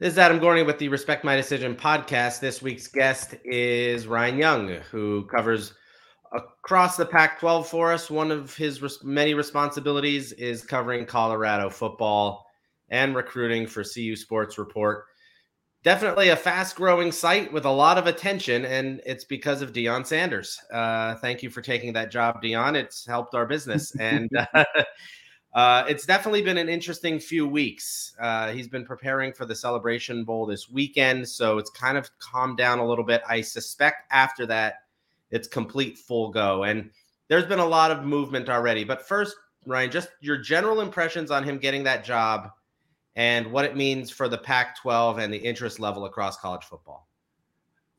This is Adam Gorney with the Respect My Decision podcast. This week's guest is Ryan Young, who covers across the Pac 12 for us. One of his res- many responsibilities is covering Colorado football and recruiting for CU Sports Report. Definitely a fast growing site with a lot of attention, and it's because of Deion Sanders. Uh, thank you for taking that job, Deion. It's helped our business. and uh, uh, it's definitely been an interesting few weeks. Uh, he's been preparing for the Celebration Bowl this weekend, so it's kind of calmed down a little bit. I suspect after that, it's complete full go. And there's been a lot of movement already. But first, Ryan, just your general impressions on him getting that job and what it means for the Pac 12 and the interest level across college football.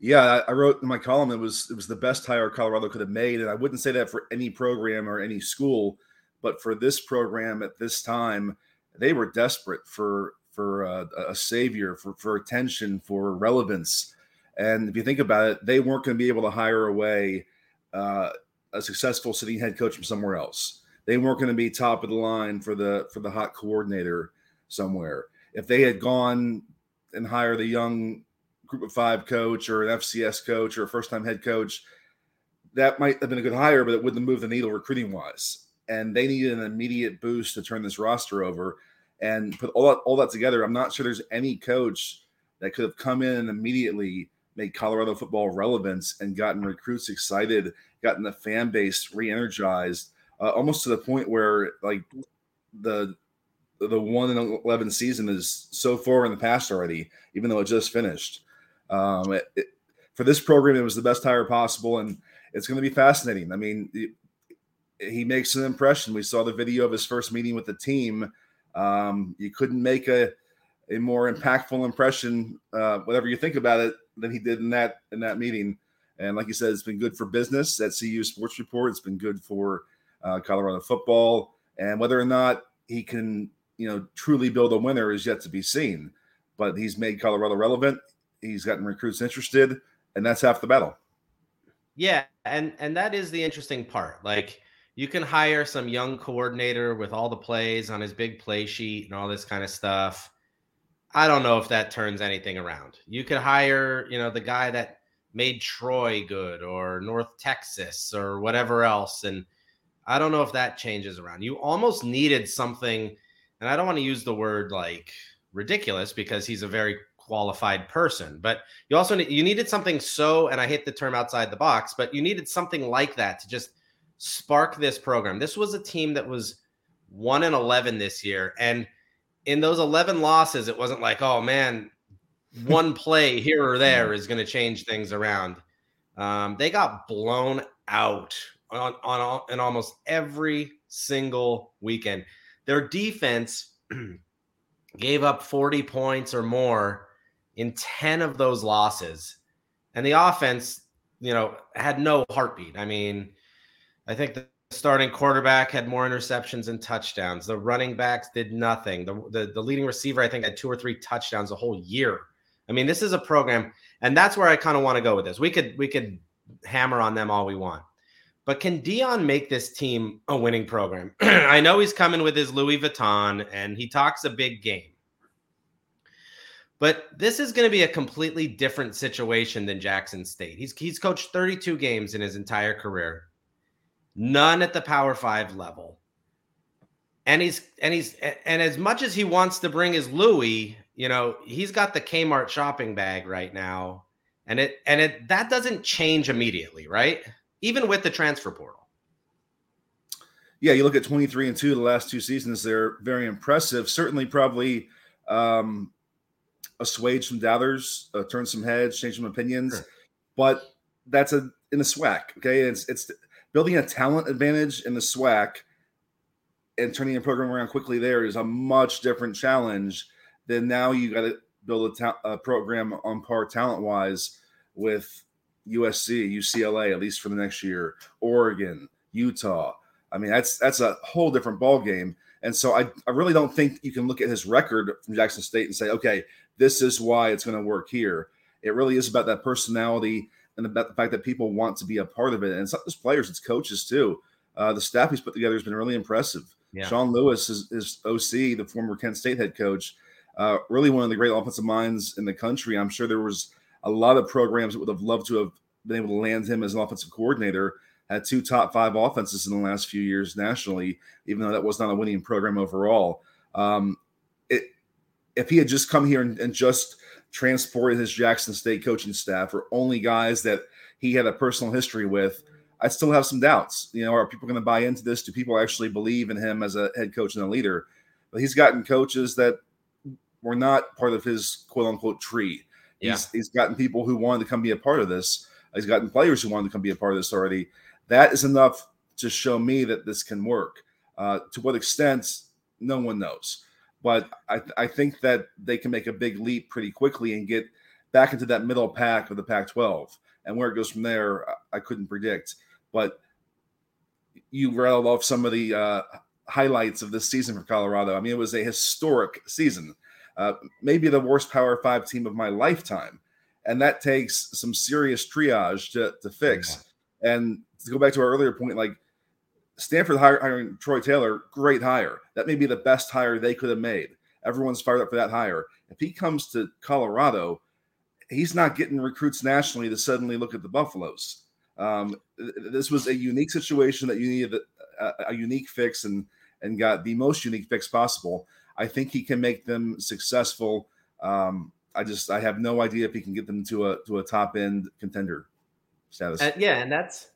Yeah, I wrote in my column it was it was the best hire Colorado could have made, and I wouldn't say that for any program or any school but for this program at this time, they were desperate for for uh, a savior, for for attention, for relevance. And if you think about it, they weren't going to be able to hire away uh, a successful sitting head coach from somewhere else. They weren't going to be top of the line for the for the hot coordinator somewhere. If they had gone and hired a young group of five coach or an FCS coach or a first time head coach, that might have been a good hire, but it wouldn't moved the needle recruiting wise and they needed an immediate boost to turn this roster over. And put all that all that together, I'm not sure there's any coach that could have come in and immediately made Colorado football relevance and gotten recruits excited, gotten the fan base re-energized, uh, almost to the point where like the the one and eleven season is so far in the past already, even though it just finished. Um, it, it, for this program, it was the best hire possible, and it's going to be fascinating. I mean, he makes an impression. We saw the video of his first meeting with the team. Um, you couldn't make a a more impactful impression, uh, whatever you think about it, than he did in that in that meeting. And like you said, it's been good for business at CU Sports Report. It's been good for uh, Colorado football, and whether or not he can, you know, truly build a winner is yet to be seen. But he's made Colorado relevant. He's gotten recruits interested, and that's half the battle. Yeah, and and that is the interesting part. Like you can hire some young coordinator with all the plays on his big play sheet and all this kind of stuff. I don't know if that turns anything around. You could hire, you know, the guy that made Troy good or North Texas or whatever else. And I don't know if that changes around. You almost needed something, and I don't want to use the word like ridiculous because he's a very qualified person, but you also you needed something so, and I hate the term outside the box, but you needed something like that to just spark this program. This was a team that was 1 and 11 this year and in those 11 losses it wasn't like, "Oh man, one play here or there is going to change things around." Um, they got blown out on, on in almost every single weekend. Their defense gave up 40 points or more in 10 of those losses. And the offense, you know, had no heartbeat. I mean, I think the starting quarterback had more interceptions and touchdowns. The running backs did nothing. The, the, the leading receiver, I think, had two or three touchdowns a whole year. I mean, this is a program, and that's where I kind of want to go with this. We could we could hammer on them all we want. But can Deion make this team a winning program? I know he's coming with his Louis Vuitton and he talks a big game. But this is going to be a completely different situation than Jackson State. He's he's coached 32 games in his entire career none at the Power Five level. And he's and he's and as much as he wants to bring his Louis, you know, he's got the Kmart shopping bag right now, and it and it that doesn't change immediately, right? Even with the transfer portal. Yeah, you look at 23 and 2 the last two seasons, they're very impressive. Certainly probably um assuage some doubters, uh, turn some heads, change some opinions. Sure. But that's a in a SWAC. Okay. It's it's building a talent advantage in the SWAC and turning a program around quickly there is a much different challenge than now you got to build a, ta- a program on par talent wise with USC, UCLA, at least for the next year, Oregon, Utah. I mean, that's that's a whole different ball game. And so I, I really don't think you can look at his record from Jackson State and say, okay, this is why it's going to work here. It really is about that personality and about the fact that people want to be a part of it. And it's not just players, it's coaches too. Uh, the staff he's put together has been really impressive. Yeah. Sean Lewis is, is OC, the former Kent State head coach. Uh, really, one of the great offensive minds in the country. I'm sure there was a lot of programs that would have loved to have been able to land him as an offensive coordinator. Had two top five offenses in the last few years nationally, even though that was not a winning program overall. Um, it, if he had just come here and, and just transported his Jackson State coaching staff, or only guys that he had a personal history with, I still have some doubts. You know, are people going to buy into this? Do people actually believe in him as a head coach and a leader? But he's gotten coaches that were not part of his quote unquote tree. Yeah. He's, he's gotten people who wanted to come be a part of this. He's gotten players who wanted to come be a part of this already. That is enough to show me that this can work. Uh, to what extent, no one knows. But I, I think that they can make a big leap pretty quickly and get back into that middle pack of the Pac 12. And where it goes from there, I couldn't predict. But you rattled off some of the uh, highlights of this season for Colorado. I mean, it was a historic season, uh, maybe the worst Power Five team of my lifetime, and that takes some serious triage to, to fix. Yeah. And to go back to our earlier point, like Stanford hiring Troy Taylor, great hire. That may be the best hire they could have made. Everyone's fired up for that hire. If he comes to Colorado, he's not getting recruits nationally to suddenly look at the Buffaloes. Um, this was a unique situation that you needed a, a, unique fix and and got the most unique fix possible. I think he can make them successful. Um, I just I have no idea if he can get them to a to a top end contender status. Uh, yeah, and that's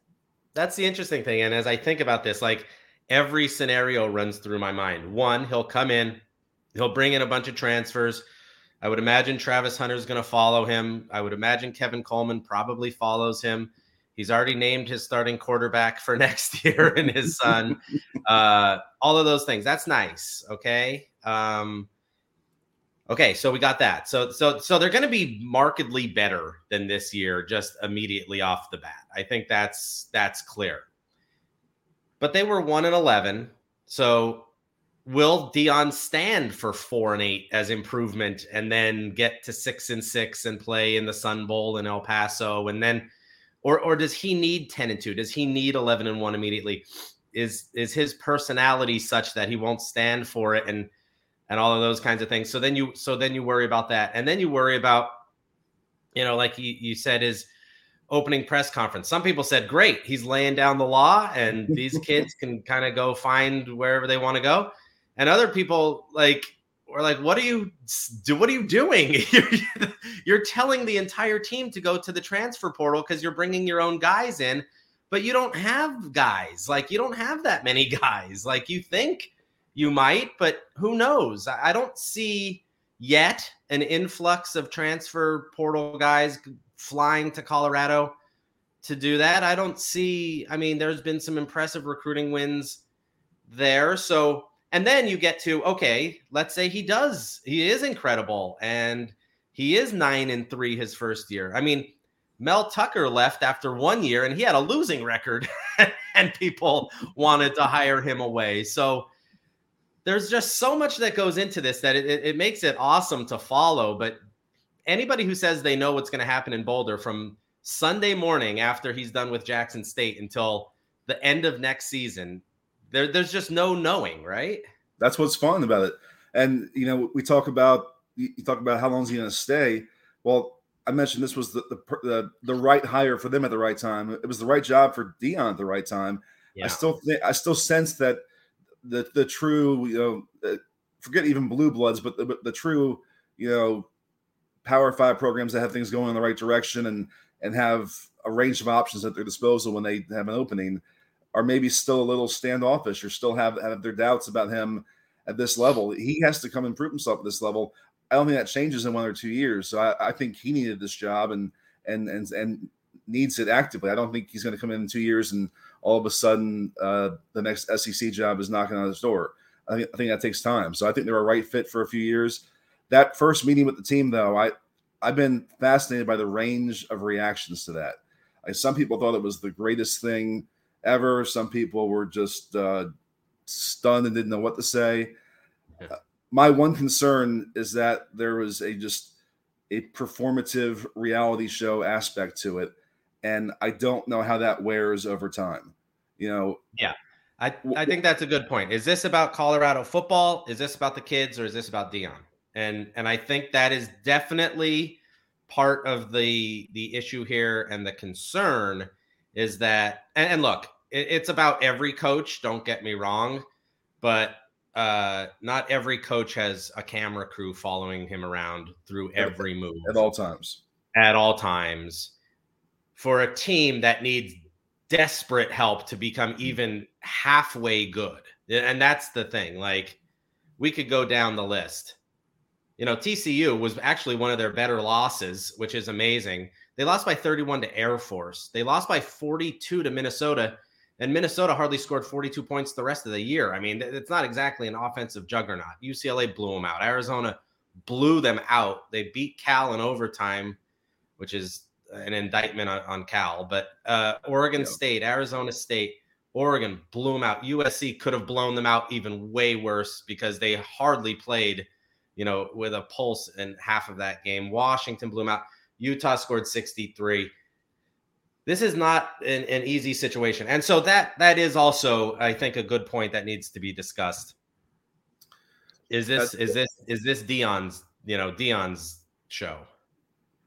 that's the interesting thing. And as I think about this, like every scenario runs through my mind. One, he'll come in, he'll bring in a bunch of transfers. I would imagine Travis Hunter is going to follow him. I would imagine Kevin Coleman probably follows him. He's already named his starting quarterback for next year and his son. uh, all of those things. That's nice. Okay. Um, okay, so we got that. So so so they're going to be markedly better than this year just immediately off the bat. I think that's that's clear. But they were 1 and 11. So will Deion stand for 4 and 8 as improvement and then get to 6 and 6 and play in the Sun Bowl in El Paso and then or or does he need 10 and 2 does he need 11 and 1 immediately is is his personality such that he won't stand for it and and all of those kinds of things. So then you so then you worry about that. And then you worry about you know like you, you said is opening press conference. Some people said great he's laying down the law and these kids can kind of go find wherever they want to go. And other people like or like what are you do what are you doing? You're, you're telling the entire team to go to the transfer portal because you're bringing your own guys in but you don't have guys. Like you don't have that many guys. Like you think you might but who knows i don't see yet an influx of transfer portal guys flying to colorado to do that i don't see i mean there's been some impressive recruiting wins there so and then you get to okay, let's say he does, he is incredible, and he is nine and three his first year. I mean, Mel Tucker left after one year, and he had a losing record, and people wanted to hire him away. So there's just so much that goes into this that it, it makes it awesome to follow. But anybody who says they know what's going to happen in Boulder from Sunday morning after he's done with Jackson State until the end of next season there, there's just no knowing, right? That's what's fun about it. And you know, we talk about you talk about how long is he going to stay. Well, I mentioned this was the, the, the the right hire for them at the right time. It was the right job for Deion at the right time. Yeah. I still think I still sense that the the true you know uh, forget even blue bloods, but the, the true you know power five programs that have things going in the right direction and and have a range of options at their disposal when they have an opening are maybe still a little standoffish or still have, have their doubts about him at this level. He has to come and prove himself at this level. I don't think that changes in one or two years. So I, I think he needed this job and and and and needs it actively. I don't think he's going to come in in two years and all of a sudden uh, the next SEC job is knocking on his door. I think, I think that takes time. So I think they're a right fit for a few years. That first meeting with the team, though, I I've been fascinated by the range of reactions to that. Like some people thought it was the greatest thing ever. Some people were just uh, stunned and didn't know what to say. Yeah. Uh, my one concern is that there was a just a performative reality show aspect to it, and I don't know how that wears over time. You know, yeah. I, I think that's a good point. Is this about Colorado football? Is this about the kids, or is this about Deion? and and I think that is definitely part of the the issue here and the concern is that and, and look, it, it's about every coach. Don't get me wrong, but uh, not every coach has a camera crew following him around through every move at all times. At all times, for a team that needs desperate help to become mm. even halfway good, and that's the thing. Like we could go down the list. You know, TCU was actually one of their better losses, which is amazing. They lost by 31 to Air Force. They lost by 42 to Minnesota, and Minnesota hardly scored 42 points the rest of the year. I mean, it's not exactly an offensive juggernaut. UCLA blew them out. Arizona blew them out. They beat Cal in overtime, which is an indictment on, on Cal. But uh, Oregon yeah. State, Arizona State, Oregon blew them out. USC could have blown them out even way worse because they hardly played, you know, with a pulse in half of that game. Washington blew them out. Utah scored 63. This is not an, an easy situation. And so that that is also, I think, a good point that needs to be discussed. Is this That's, is this is this Deion's, you know, Deion's show?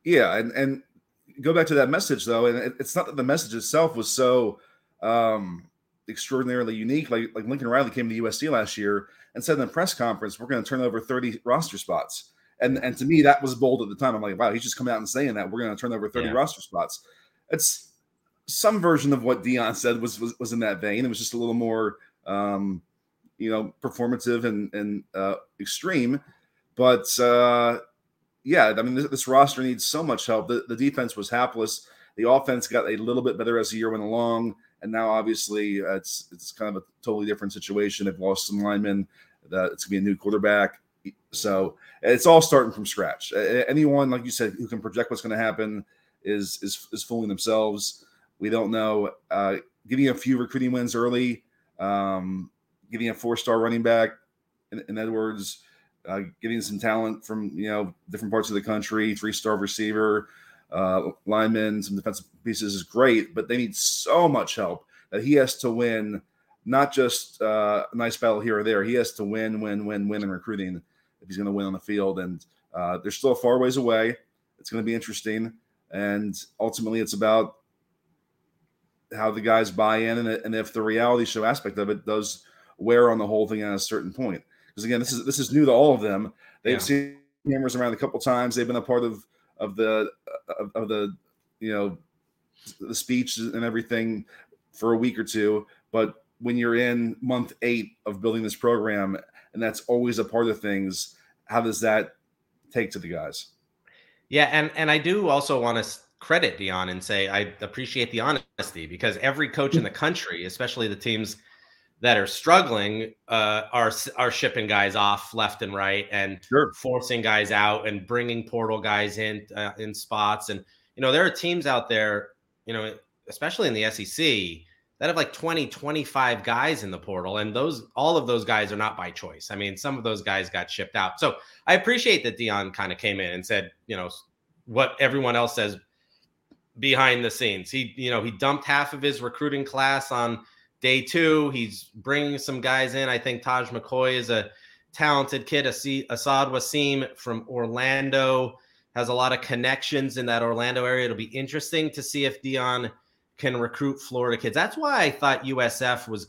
Yeah, and and go back to that message though, and it's not that the message itself was so um extraordinarily unique. Like like Lincoln Riley came to USC last year and said in the press conference, "We're going to turn over 30 roster spots." And and to me, that was bold at the time. I'm like, wow, he's just coming out and saying that we're going to turn over 30 yeah. roster spots. It's some version of what Deion said was, was was in that vein. It was just a little more, um, you know, performative and and uh, extreme. But uh, yeah, I mean, this, this, roster needs so much help. The, the defense was hapless. The offense got a little bit better as the year went along and now obviously uh, it's it's kind of a totally different situation. They've lost some linemen. Uh, it's gonna be a new quarterback, so it's all starting from scratch. Anyone, like you said, who can project what's going to happen is is is fooling themselves. We don't know. Uh, getting a few recruiting wins early, um, getting a four star running back in, in Edwards, uh, getting some talent from you know different parts of the country, three star receiver uh, linemen, some defensive pieces is great, but they need so much help that he has to win not just uh, a nice battle here or there. He has to win, win, win, win in recruiting if he's going to win on the field. And uh, they're still far ways away. It's going to be interesting. And ultimately, it's about how the guys buy in and, and if the reality show aspect of it does wear on the whole thing at a certain point. Because again, this is this is new to all of them. They've yeah. seen cameras around a couple times. They've been a part of of the of, of the you know the speech and everything for a week or two but when you're in month eight of building this program and that's always a part of things how does that take to the guys yeah and and i do also want to credit Deion and say i appreciate the honesty because every coach in the country especially the teams that are struggling uh, are are shipping guys off left and right and sure. forcing guys out and bringing portal guys in uh, in spots and you know there are teams out there you know especially in the SEC that have like 20 25 guys in the portal and those all of those guys are not by choice. I mean some of those guys got shipped out. So I appreciate that Deion kind of came in and said, you know, what everyone else says behind the scenes. He you know, he dumped half of his recruiting class on Day two, he's bringing some guys in. I think Taj McCoy is a talented kid. Asad Wasim from Orlando has a lot of connections in that Orlando area. It'll be interesting to see if Deion can recruit Florida kids. That's why I thought USF was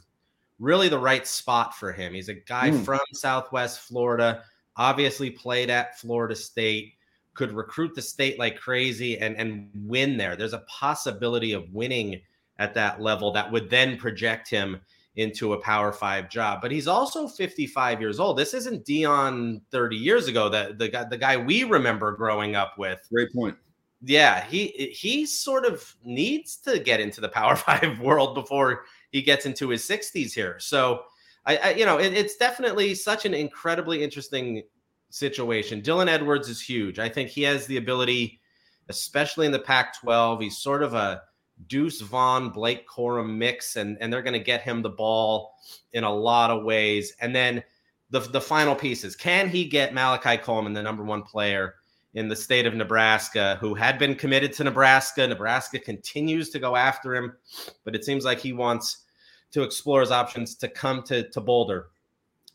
really the right spot for him. He's a guy mm. from Southwest Florida, obviously played at Florida State, could recruit the state like crazy and and win there. There's a possibility of winning at that level that would then project him into a power five job. But he's also 55 years old. This isn't Deion 30 years ago, that the guy the guy we remember growing up with. Great point. Yeah, he he sort of needs to get into the power five world before he gets into his 60s here. So I, I you know, it, it's definitely such an incredibly interesting situation. Dylan Edwards is huge. I think he has the ability, especially in the Pac 12. He's sort of a Deuce Vaughn, Blake Corum mix, and, and they're going to get him the ball in a lot of ways. And then the, the final pieces can he get Malachi Coleman, the number one player in the state of Nebraska, who had been committed to Nebraska? Nebraska continues to go after him, but it seems like he wants to explore his options to come to, to Boulder.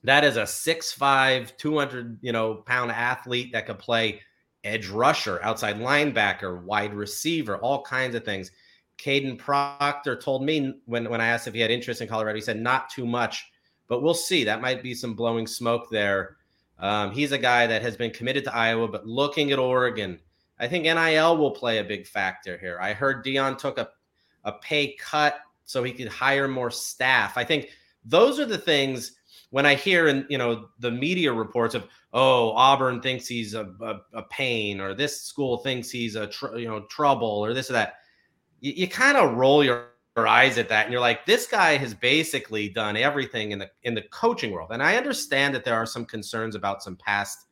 That is a 6'5, 200, you know, pound athlete that could play edge rusher, outside linebacker, wide receiver, all kinds of things. Kadyn Proctor told me when, when I asked if he had interest in Colorado, he said not too much, but we'll see. That might be some blowing smoke there. Um, he's a guy that has been committed to Iowa, but looking at Oregon, I think NIL will play a big factor here. I heard Deion took a, a pay cut so he could hire more staff. I think those are the things when I hear in you know the media reports of oh Auburn thinks he's a, a, a pain or this school thinks he's a tr- you know trouble or this or that, you, you kind of roll your, your eyes at that and you're like this guy has basically done everything in the in the coaching world and I understand that there are some concerns about some past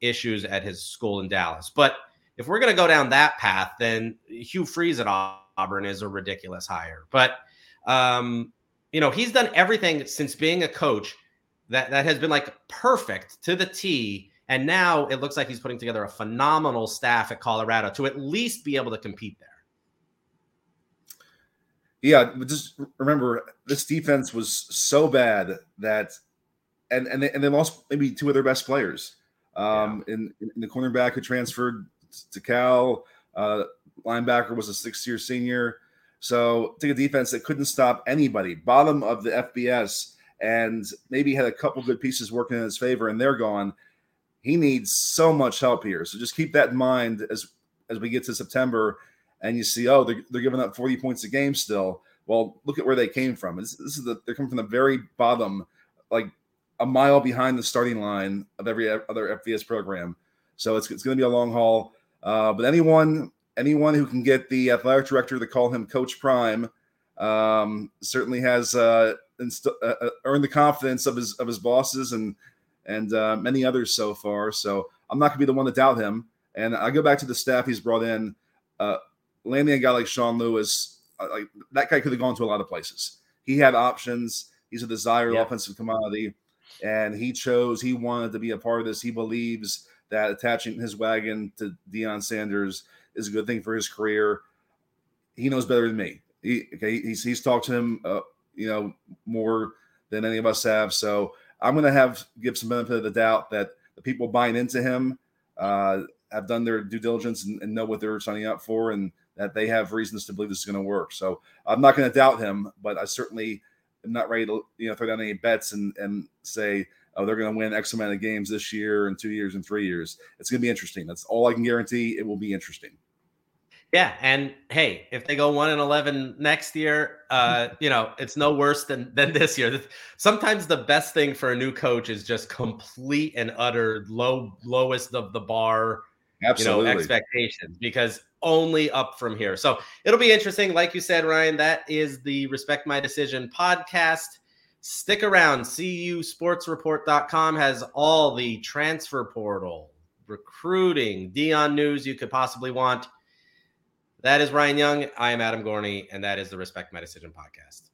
issues at his school in Dallas, but if we're going to go down that path, then Hugh Freeze at Auburn is a ridiculous hire. But um, you know he's done everything since being a coach that that has been like perfect to the T. And now it looks like he's putting together a phenomenal staff at Colorado to at least be able to compete there. Yeah, just remember this defense was so bad that, and and they, and they lost maybe two of their best players. Um, yeah. in, in the cornerback who transferred to Cal, uh, linebacker was a six-year senior. So take a defense that couldn't stop anybody, bottom of the FBS and maybe had a couple good pieces working in his favor, and they're gone. He needs so much help here. So just keep that in mind as as we get to September, and you see, oh, they're, they're giving up 40 points a game still. Well, look at where they came from. This, this is the they're coming from the very bottom, like a mile behind the starting line of every other FBS program. So it's, it's going to be a long haul. Uh, but anyone anyone who can get the athletic director to call him Coach Prime um, certainly has uh, inst- uh, uh, earned the confidence of his of his bosses and and uh, many others so far. So I'm not going to be the one to doubt him. And I go back to the staff he's brought in. Landing a guy like Sean Lewis, uh, like that guy could have gone to a lot of places. He had options. He's a desired yeah. offensive commodity, and he chose. He wanted to be a part of this. He believes that attaching his wagon to Deion Sanders is a good thing for his career. He knows better than me. He, okay, he's, he's talked to him uh, you know, more than any of us have. So I'm going to have give some benefit of the doubt that the people buying into him uh, have done their due diligence and, and, know what they're signing up for, and that they have reasons to believe this is going to work. So I'm not going to doubt him, but I certainly am not ready to you know throw down any bets and and say oh they're going to win X amount of games this year and two years and three years. It's going to be interesting. That's all I can guarantee. It will be interesting. Yeah, and hey, if they go one and eleven next year, uh, you know it's no worse than than this year. Sometimes the best thing for a new coach is just complete and utter low lowest of the bar, Absolutely. you know, expectations because only up from here. So it'll be interesting. Like you said, Ryan, that is the Respect My Decision podcast. Stick around. CUSportsreport.com has all the transfer portal, recruiting, Deion news you could possibly want. That is Ryan Young. I am Adam Gorney, and that is the Respect My Decision podcast.